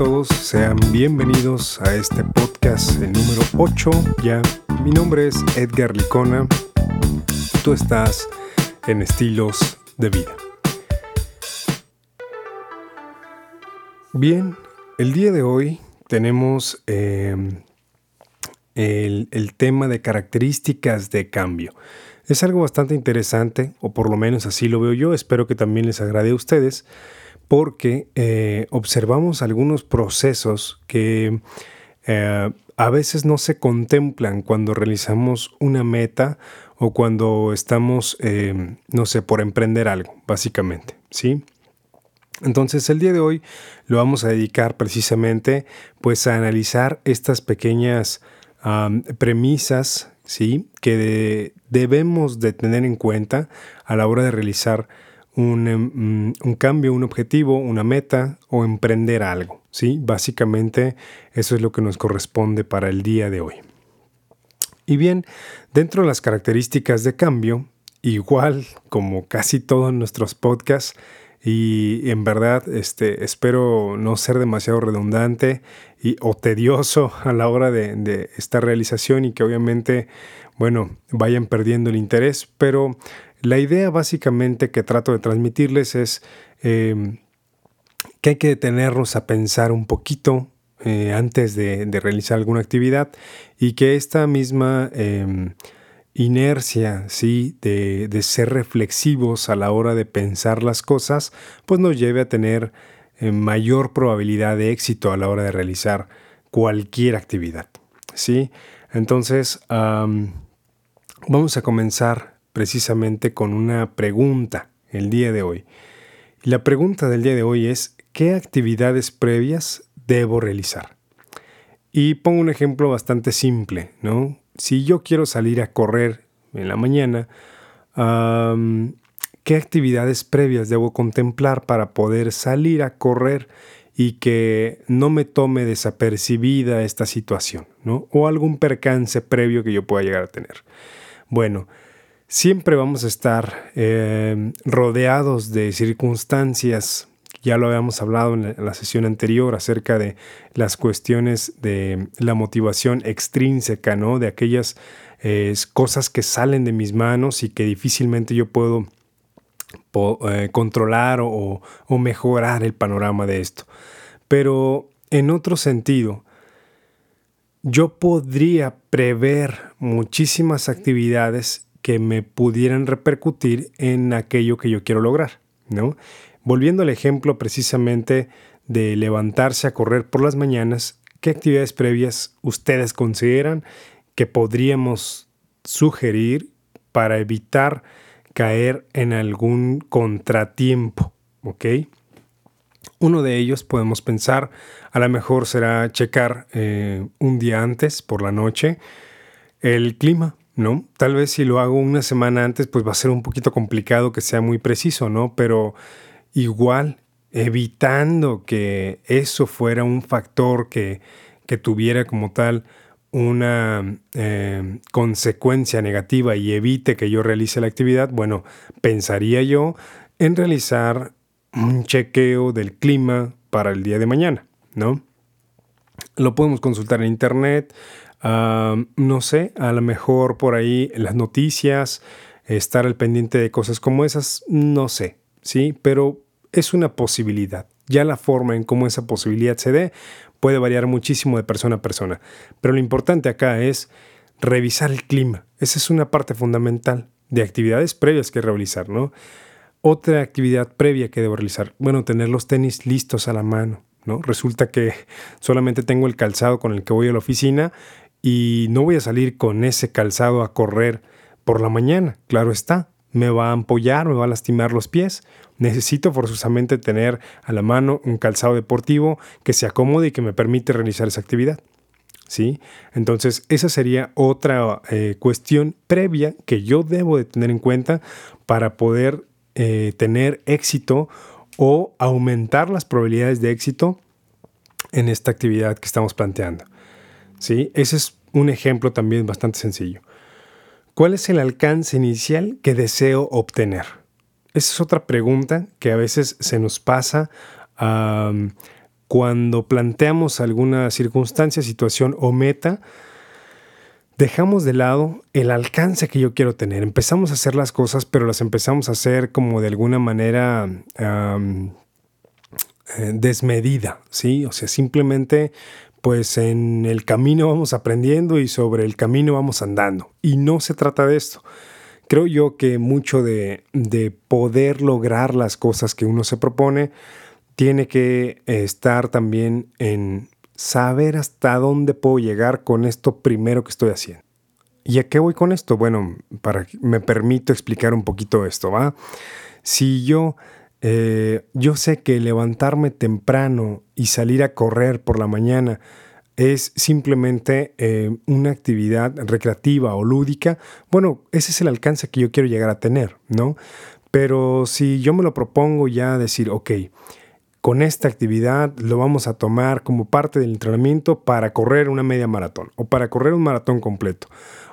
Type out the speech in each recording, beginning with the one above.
¿Qué tal a todos? Sean bienvenidos a este podcast, el número 8 ya. Mi nombre es Edgar Licona. Tú estás en Estilos de Vida. Bien, el día de hoy tenemos em, el tema de características de cambio. Es algo bastante interesante, o por lo menos así lo veo yo, espero que también les agrade a ustedes, porque eh, observamos algunos procesos que eh, a veces no se contemplan cuando realizamos una meta o cuando estamos, eh, no sé, por emprender algo, básicamente, ¿sí? Entonces el día de hoy lo vamos a dedicar precisamente pues a analizar estas pequeñas premisas ¿sí? que debemos de tener en cuenta a la hora de realizar un, em, un, cambio, un objetivo, una meta o emprender algo. ¿sí? Básicamente eso es lo que nos corresponde para el día de hoy. Y bien, dentro de las características de cambio, igual como casi todos nuestros podcasts, y en verdad este, espero no ser demasiado redundante y, o tedioso a la hora de, esta realización y que obviamente, bueno, vayan perdiendo el interés, pero la idea básicamente que trato de transmitirles es em, que hay que detenernos a pensar un poquito eh, antes de, realizar alguna actividad y que esta misma... Em, inercia, ¿sí? De, ser reflexivos a la hora de pensar las cosas, pues nos lleve a tener eh, mayor probabilidad de éxito a la hora de realizar cualquier actividad, ¿sí? Entonces, vamos a comenzar precisamente con una pregunta el día de hoy. La pregunta del día de hoy es, ¿qué actividades previas debo realizar? Y pongo un ejemplo bastante simple, ¿no? si yo quiero salir a correr en la mañana, ¿qué actividades previas debo contemplar para poder salir a correr y que no me tome desapercibida esta situación, ¿no? O algún percance previo que yo pueda llegar a tener. Bueno, siempre vamos a estar eh, rodeados de circunstancias ya lo habíamos hablado en la, sesión anterior acerca de las cuestiones de la motivación extrínseca, ¿no? De aquellas eh, cosas que salen de mis manos y que difícilmente yo puedo eh, controlar o, o mejorar el panorama de esto. Pero en otro sentido, yo podría prever muchísimas actividades que me pudieran repercutir en aquello que yo quiero lograr, ¿no? Volviendo al ejemplo precisamente de levantarse a correr por las mañanas, ¿qué actividades previas ustedes consideran que podríamos sugerir para evitar caer en algún contratiempo? ¿Ok? Uno de ellos podemos pensar, a lo mejor será checar eh, un día antes, por la noche, el clima, ¿no? Tal vez si lo hago una semana antes, pues va a ser un poquito complicado que sea muy preciso, ¿no? Pero igual evitando que eso fuera un factor que, tuviera como tal una eh, consecuencia negativa y evite que yo realice la actividad, bueno, pensaría yo en realizar un chequeo del clima para el día de mañana, ¿no? Lo podemos consultar en internet, no sé, a lo mejor por ahí las noticias, estar al pendiente de cosas como esas, no sé, ¿sí? Pero es una posibilidad. Ya la forma en cómo esa posibilidad se dé puede variar muchísimo de persona a persona. Pero lo importante acá es revisar el clima. Esa es una parte fundamental de actividades previas que realizar, ¿no? Otra actividad previa que debo realizar, bueno, tener los tenis listos a la mano, ¿no? Resulta que solamente tengo el calzado con el que voy a la oficina y no voy a salir con ese calzado a correr por la mañana, claro está me va a ampollar, me va a lastimar los pies. Necesito forzosamente tener a la mano un calzado deportivo que se acomode y que me permite realizar esa actividad. ¿Sí? Entonces, esa sería otra eh, cuestión previa que yo debo de tener en cuenta para poder eh, tener éxito o aumentar las probabilidades de éxito en esta actividad que estamos planteando. ¿Sí? Ese es un ejemplo también bastante sencillo. ¿Cuál es el alcance inicial que deseo obtener? Esa es otra pregunta que a veces se nos pasa cuando planteamos alguna circunstancia, situación o meta, dejamos de lado el alcance que yo quiero tener. Empezamos a hacer las cosas, pero las empezamos a hacer como de alguna manera eh, desmedida, ¿sí? O sea, simplemente pues en el camino vamos aprendiendo y sobre el camino vamos andando. Y no se trata de esto. Creo yo que mucho de, de poder lograr las cosas que uno se propone tiene que estar también en saber hasta dónde puedo llegar con esto primero que estoy haciendo. ¿Y a qué voy con esto? Bueno, para me permito explicar un poquito esto, ¿va? Si yo eh, yo sé que levantarme temprano y salir a correr por la mañana es simplemente eh, una actividad recreativa o lúdica, bueno, ese es el alcance que yo quiero llegar a tener, ¿no? Pero si yo me lo propongo ya decir, ok, con esta actividad lo vamos a tomar como parte del entrenamiento para correr una media maratón o para correr un maratón completo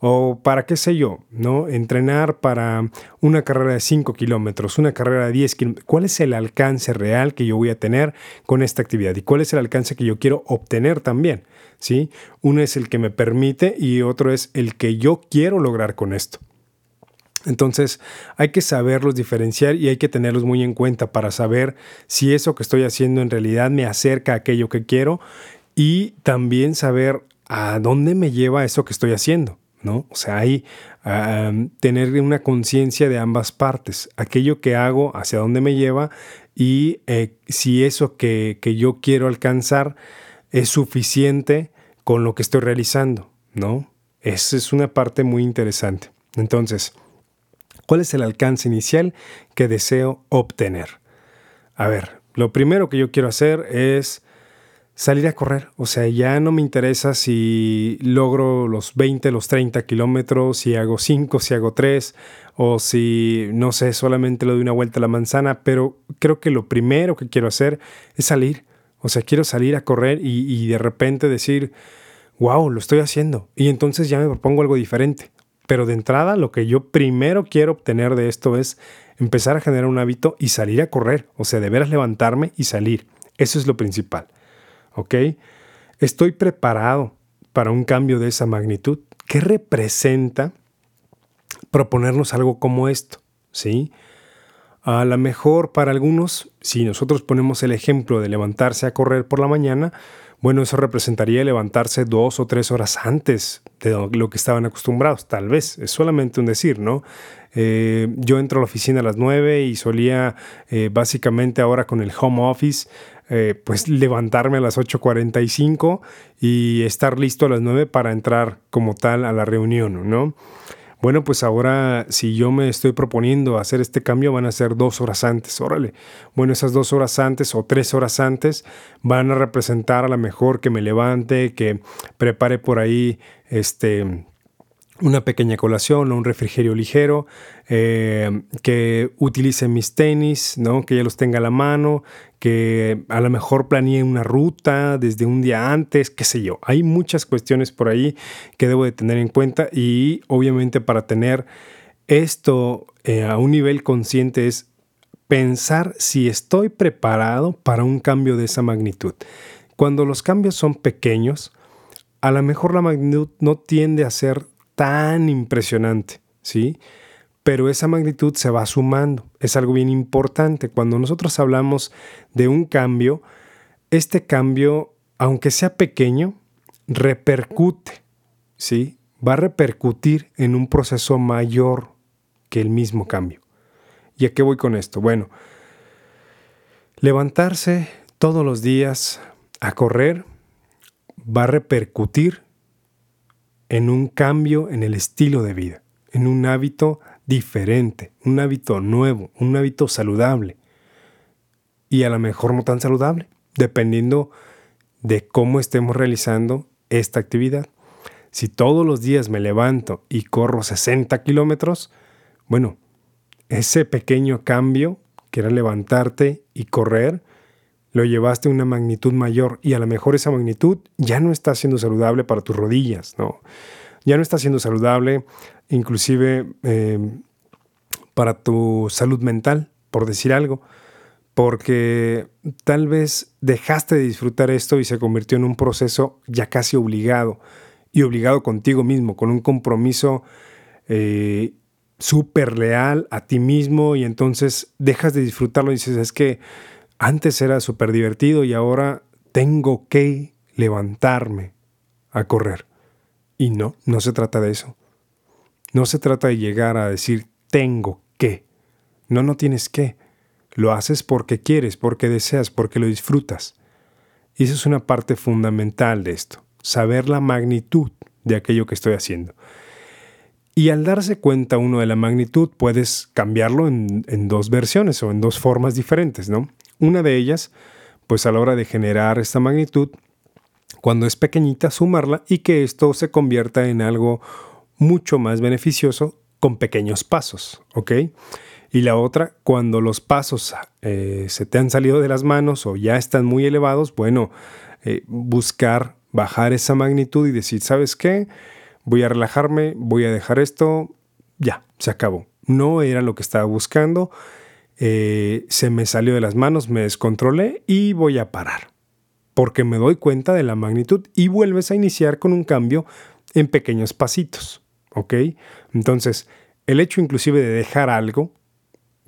o para qué sé yo, ¿no? Entrenar para una carrera de 5 kilómetros, una carrera de 10 kilómetros. ¿Cuál es el alcance real que yo voy a tener con esta actividad? ¿Y cuál es el alcance que yo quiero obtener también? ¿Sí? Uno es el que me permite y otro es el que yo quiero lograr con esto. Entonces hay que saberlos diferenciar y hay que tenerlos muy en cuenta para saber si eso que estoy haciendo en realidad me acerca a aquello que quiero y también saber a dónde me lleva eso que estoy haciendo. ¿No? O sea, hay tener una conciencia de ambas partes, aquello que hago, hacia dónde me lleva y eh, si eso que, que, yo quiero alcanzar es suficiente con lo que estoy realizando, ¿no? Esa es una parte muy interesante. Entonces, ¿cuál es el alcance inicial que deseo obtener? A ver, lo primero que yo quiero hacer es salir a correr. O sea, ya no me interesa si logro los 20, los 30 kilómetros, si hago 5, si hago 3, o si, no sé, solamente le doy una vuelta a la manzana, pero creo que lo primero que quiero hacer es salir. O sea, quiero salir a correr y, y de repente decir, wow, lo estoy haciendo. Y entonces ya me propongo algo diferente. Pero de entrada, lo que yo primero quiero obtener de esto es empezar a generar un hábito y salir a correr. O sea, de veras levantarme y salir. Eso es lo principal. ¿Ok? Estoy preparado para un cambio de esa magnitud. ¿Qué representa proponernos algo como esto? ¿Sí? A lo mejor para algunos, si nosotros ponemos el ejemplo de levantarse a correr por la mañana, bueno, eso representaría levantarse dos o tres horas antes de lo que estaban acostumbrados, tal vez, es solamente un decir, ¿no? Eh, yo entro a la oficina a las nueve y solía eh, básicamente ahora con el home office eh, pues levantarme a las 8.45 y estar listo a las 9 para entrar como tal a la reunión, ¿no? Bueno, pues ahora si yo me estoy proponiendo hacer este cambio van a ser dos horas antes, órale. Bueno, esas dos horas antes o tres horas antes van a representar a lo mejor que me levante, que prepare por ahí este una pequeña colación o un refrigerio ligero, eh, que utilice mis tenis, ¿no? que ya los tenga a la mano, que a lo mejor planee una ruta desde un día antes, qué sé yo. Hay muchas cuestiones por ahí que debo de tener en cuenta y obviamente para tener esto eh, a un nivel consciente es pensar si estoy preparado para un cambio de esa magnitud. Cuando los cambios son pequeños, a lo mejor la magnitud no tiende a ser tan impresionante, ¿sí? Pero esa magnitud se va sumando. Es algo bien importante. Cuando nosotros hablamos de un cambio, este cambio, aunque sea pequeño, repercute, ¿sí? Va a repercutir en un proceso mayor que el mismo cambio. ¿Y a qué voy con esto? Bueno, levantarse todos los días a correr va a repercutir en un cambio en el estilo de vida, en un hábito diferente, un hábito nuevo, un hábito saludable. Y a lo mejor no tan saludable, dependiendo de cómo estemos realizando esta actividad. Si todos los días me levanto y corro 60 kilómetros, bueno, ese pequeño cambio, que era levantarte y correr, lo llevaste a una magnitud mayor y a lo mejor esa magnitud ya no está siendo saludable para tus rodillas, ¿no? Ya no está siendo saludable inclusive eh, para tu salud mental, por decir algo, porque tal vez dejaste de disfrutar esto y se convirtió en un proceso ya casi obligado y obligado contigo mismo, con un compromiso eh, súper leal a ti mismo y entonces dejas de disfrutarlo y dices, es que antes era súper divertido y ahora tengo que levantarme a correr. Y no, no se trata de eso. No se trata de llegar a decir tengo que. No, no tienes que. Lo haces porque quieres, porque deseas, porque lo disfrutas. Y eso es una parte fundamental de esto, saber la magnitud de aquello que estoy haciendo. Y al darse cuenta uno de la magnitud, puedes cambiarlo en, dos versiones o en dos formas diferentes, ¿no? Una de ellas, pues a la hora de generar esta magnitud, cuando es pequeñita, sumarla y que esto se convierta en algo mucho más beneficioso con pequeños pasos, ¿ok? Y la otra, cuando los pasos eh, se te han salido de las manos o ya están muy elevados, bueno, eh, buscar bajar esa magnitud y decir, ¿sabes qué? Voy a relajarme, voy a dejar esto, ya, se acabó. No era lo que estaba buscando, eh, se me salió de las manos, me descontrolé y voy a parar. Porque me doy cuenta de la magnitud y vuelves a iniciar con un cambio en pequeños pasitos. ¿Ok? Entonces, el hecho inclusive de dejar algo,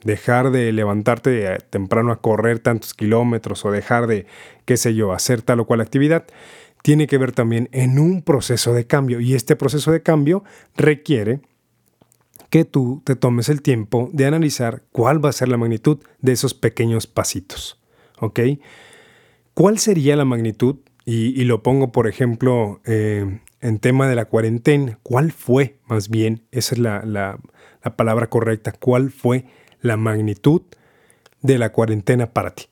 dejar de levantarte temprano a correr tantos kilómetros o dejar de, qué sé yo, hacer tal o cual actividad, tiene que ver también en un proceso de cambio. Y este proceso de cambio requiere que tú te tomes el tiempo de analizar cuál va a ser la magnitud de esos pequeños pasitos. ¿Ok? ¿Cuál sería la magnitud? Y, lo pongo, por ejemplo, eh, en tema de la cuarentena. ¿Cuál fue, más bien, esa es la, la palabra correcta, cuál fue la magnitud de la cuarentena para ti?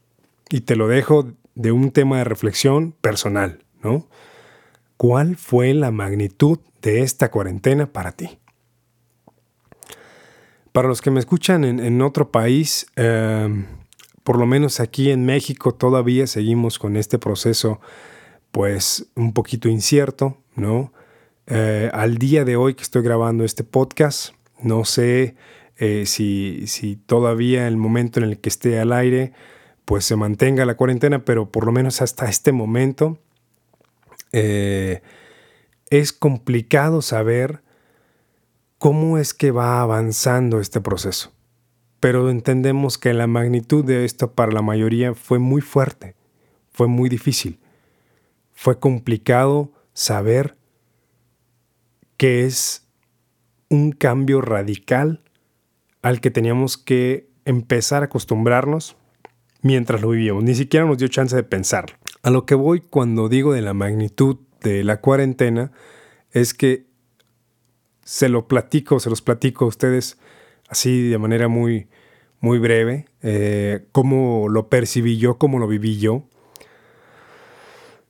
Y te lo dejo de un tema de reflexión personal. ¿no? ¿Cuál fue la magnitud de esta cuarentena para ti? Para los que me escuchan en, otro país, em, por lo menos aquí en México todavía seguimos con este proceso pues un poquito incierto, ¿no? Eh, al día de hoy que estoy grabando este podcast, no sé eh, si, si, todavía el momento en el que esté al aire pues se mantenga la cuarentena, pero por lo menos hasta este momento eh, es complicado saber cómo es que va avanzando este proceso. Pero entendemos que la magnitud de esto para la mayoría fue muy fuerte, fue muy difícil. Fue complicado saber que es un cambio radical al que teníamos que empezar a acostumbrarnos mientras lo vivíamos. Ni siquiera nos dio chance de pensarlo. A lo que voy cuando digo de la magnitud de la cuarentena es que se lo platico, se los platico a ustedes así de manera muy, muy breve, eh, cómo lo percibí yo, cómo lo viví yo.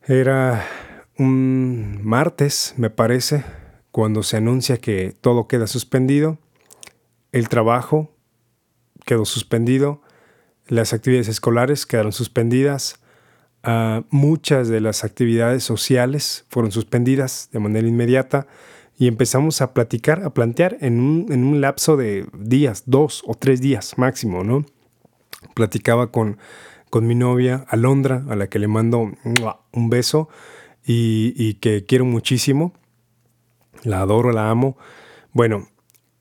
Era un martes, me parece, cuando se anuncia que todo queda suspendido, el trabajo quedó suspendido, las actividades escolares quedaron suspendidas, muchas de las actividades sociales fueron suspendidas de manera inmediata y empezamos a platicar, a plantear en un, lapso de días, dos o tres días máximo, ¿no? Platicaba con, con mi novia Alondra, a la que le mando un beso y, y que quiero muchísimo, la adoro, la amo. Bueno,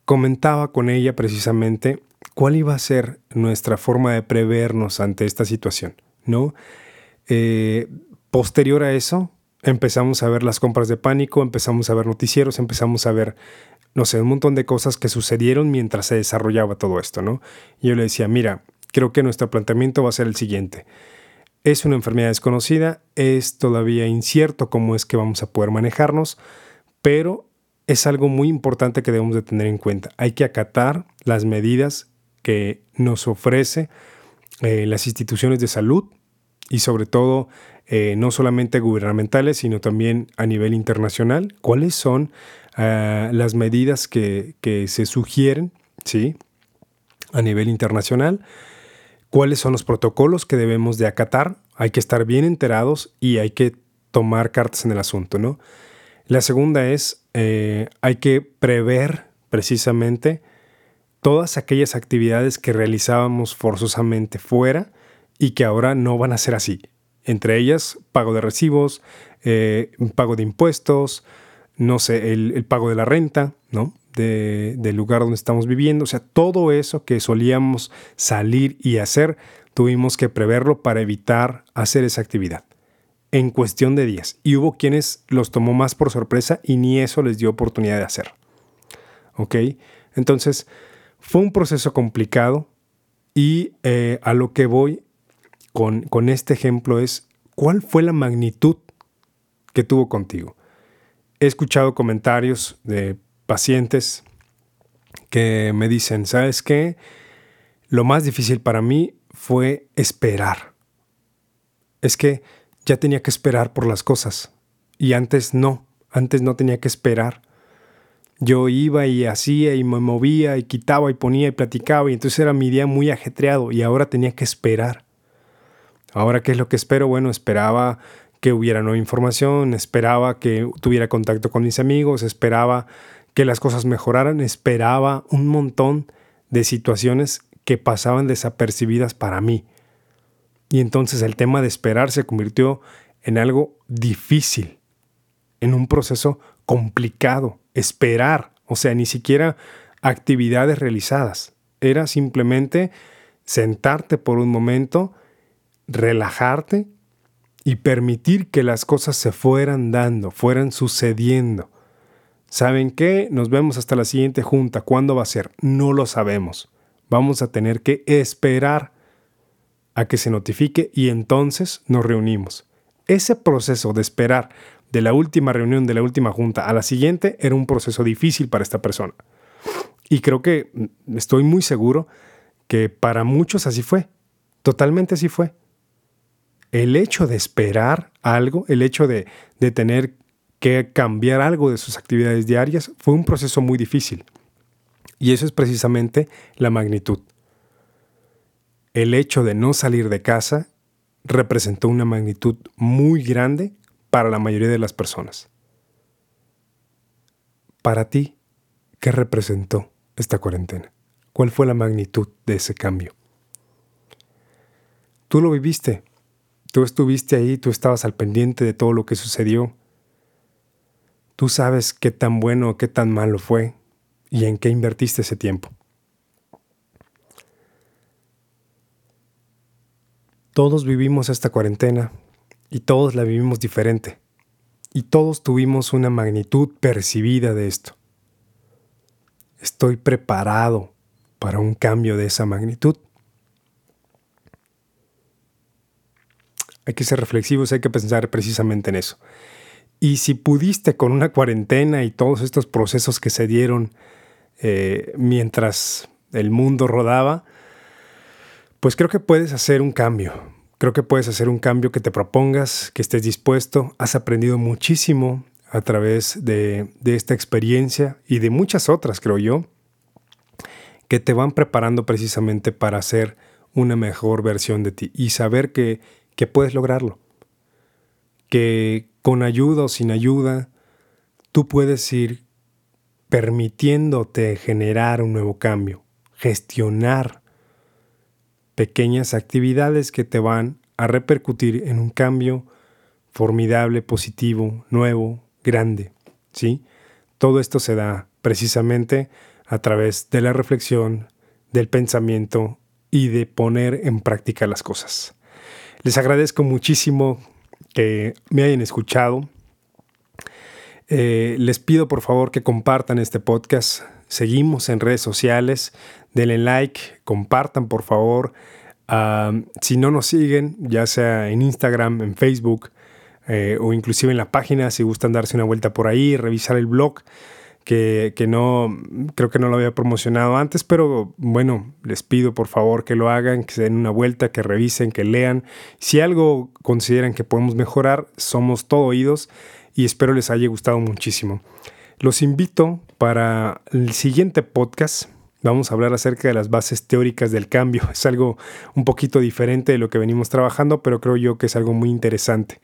comentaba con ella precisamente cuál iba a ser nuestra forma de prevernos ante esta situación, ¿no? Eh, posterior a eso, empezamos a ver las compras de pánico, empezamos a ver noticieros, empezamos a ver, no sé, un montón de cosas que sucedieron mientras se desarrollaba todo esto, ¿no? Y yo le decía, mira, creo que nuestro planteamiento va a ser el siguiente. Es una enfermedad desconocida, es todavía incierto cómo es que vamos a poder manejarnos, pero es algo muy importante que debemos de tener en cuenta. Hay que acatar las medidas que nos ofrece eh, las instituciones de salud y sobre todo eh, no solamente gubernamentales, sino también a nivel internacional. ¿Cuáles son ah, las medidas que, se sugieren ¿sí? a nivel internacional? ¿Cuáles son los protocolos que debemos de acatar? Hay que estar bien enterados y hay que tomar cartas en el asunto, ¿no? La segunda es, eh, hay que prever precisamente todas aquellas actividades que realizábamos forzosamente fuera y que ahora no van a ser así. Entre ellas, pago de recibos, eh, pago de impuestos, no sé, el, pago de la renta, ¿no? del lugar donde estamos viviendo. O sea, todo eso que solíamos salir y hacer, tuvimos que preverlo para evitar hacer esa actividad en cuestión de días. Y hubo quienes los tomó más por sorpresa y ni eso les dio oportunidad de hacer. ¿Ok? Entonces, fue un proceso complicado y eh, a lo que voy con, este ejemplo es, ¿cuál fue la magnitud que tuvo contigo? He escuchado comentarios de pacientes que me dicen, ¿sabes qué? Lo más difícil para mí fue esperar. Es que ya tenía que esperar por las cosas. Y antes no, antes no tenía que esperar. Yo iba y hacía y me movía y quitaba y ponía y platicaba y entonces era mi día muy ajetreado y ahora tenía que esperar. Ahora, ¿qué es lo que espero? Bueno, esperaba que hubiera nueva información, esperaba que tuviera contacto con mis amigos, esperaba que las cosas mejoraran, esperaba un montón de situaciones que pasaban desapercibidas para mí. Y entonces el tema de esperar se convirtió en algo difícil, en un proceso complicado. Esperar, o sea, ni siquiera actividades realizadas. Era simplemente sentarte por un momento, relajarte y permitir que las cosas se fueran dando, fueran sucediendo. ¿Saben qué? Nos vemos hasta la siguiente junta. ¿Cuándo va a ser? No lo sabemos. Vamos a tener que esperar a que se notifique y entonces nos reunimos. Ese proceso de esperar de la última reunión, de la última junta a la siguiente, era un proceso difícil para esta persona. Y creo que mm, estoy muy seguro que para muchos así fue. Totalmente así fue. El hecho de esperar algo, el hecho de, tener que cambiar algo de sus actividades diarias fue un proceso muy difícil. Y eso es precisamente la magnitud. El hecho de no salir de casa representó una magnitud muy grande para la mayoría de las personas. Para ti, ¿qué representó esta cuarentena? ¿Cuál fue la magnitud de ese cambio? Tú lo viviste, tú estuviste ahí, tú estabas al pendiente de todo lo que sucedió, Tú sabes qué tan bueno o qué tan malo fue y en qué invertiste ese tiempo. Todos vivimos esta cuarentena y todos la vivimos diferente. Y todos tuvimos una magnitud percibida de esto. Estoy preparado para un cambio de esa magnitud. Hay que ser reflexivos, hay que pensar precisamente en eso. Y si pudiste con una cuarentena y todos estos procesos que se dieron eh, mientras el mundo rodaba, pues creo que puedes hacer un cambio. Creo que puedes hacer un cambio que te propongas, que estés dispuesto. Has aprendido muchísimo a través de, de esta experiencia y de muchas otras, creo yo, que te van preparando precisamente para hacer una mejor versión de ti y saber que, que puedes lograrlo. Que, con ayuda o sin ayuda, tú puedes ir permitiéndote generar un nuevo cambio, gestionar pequeñas actividades que te van a repercutir en un cambio formidable, positivo, nuevo, grande, ¿sí? Todo esto se da precisamente a través de la reflexión, del pensamiento y de poner en práctica las cosas. Les agradezco muchísimo que me hayan escuchado. Eh, les pido por favor que compartan este podcast. Seguimos en redes sociales. Denle like, compartan por favor. si no nos siguen, ya sea en Instagram, en Facebook eh, o inclusive en la página, si gustan darse una vuelta por ahí, revisar el blog que, no, creo que no lo había promocionado antes, pero bueno, les pido por favor que lo hagan, que se den una vuelta, que revisen, que lean. Si algo consideran que podemos mejorar, somos todo oídos y espero les haya gustado muchísimo. Los invito para el siguiente podcast. Vamos a hablar acerca de las bases teóricas del cambio. Es algo un poquito diferente de lo que venimos trabajando, pero creo yo que es algo muy interesante.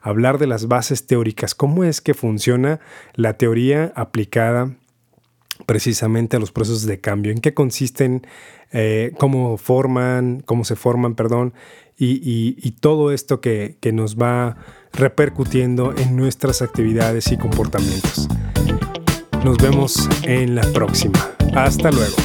Hablar de las bases teóricas, cómo es que funciona la teoría aplicada precisamente a los procesos de cambio, en qué consisten, eh, cómo forman, cómo se forman, perdón, y, todo esto que, que nos va repercutiendo en nuestras actividades y comportamientos. Nos vemos en la próxima. Hasta luego.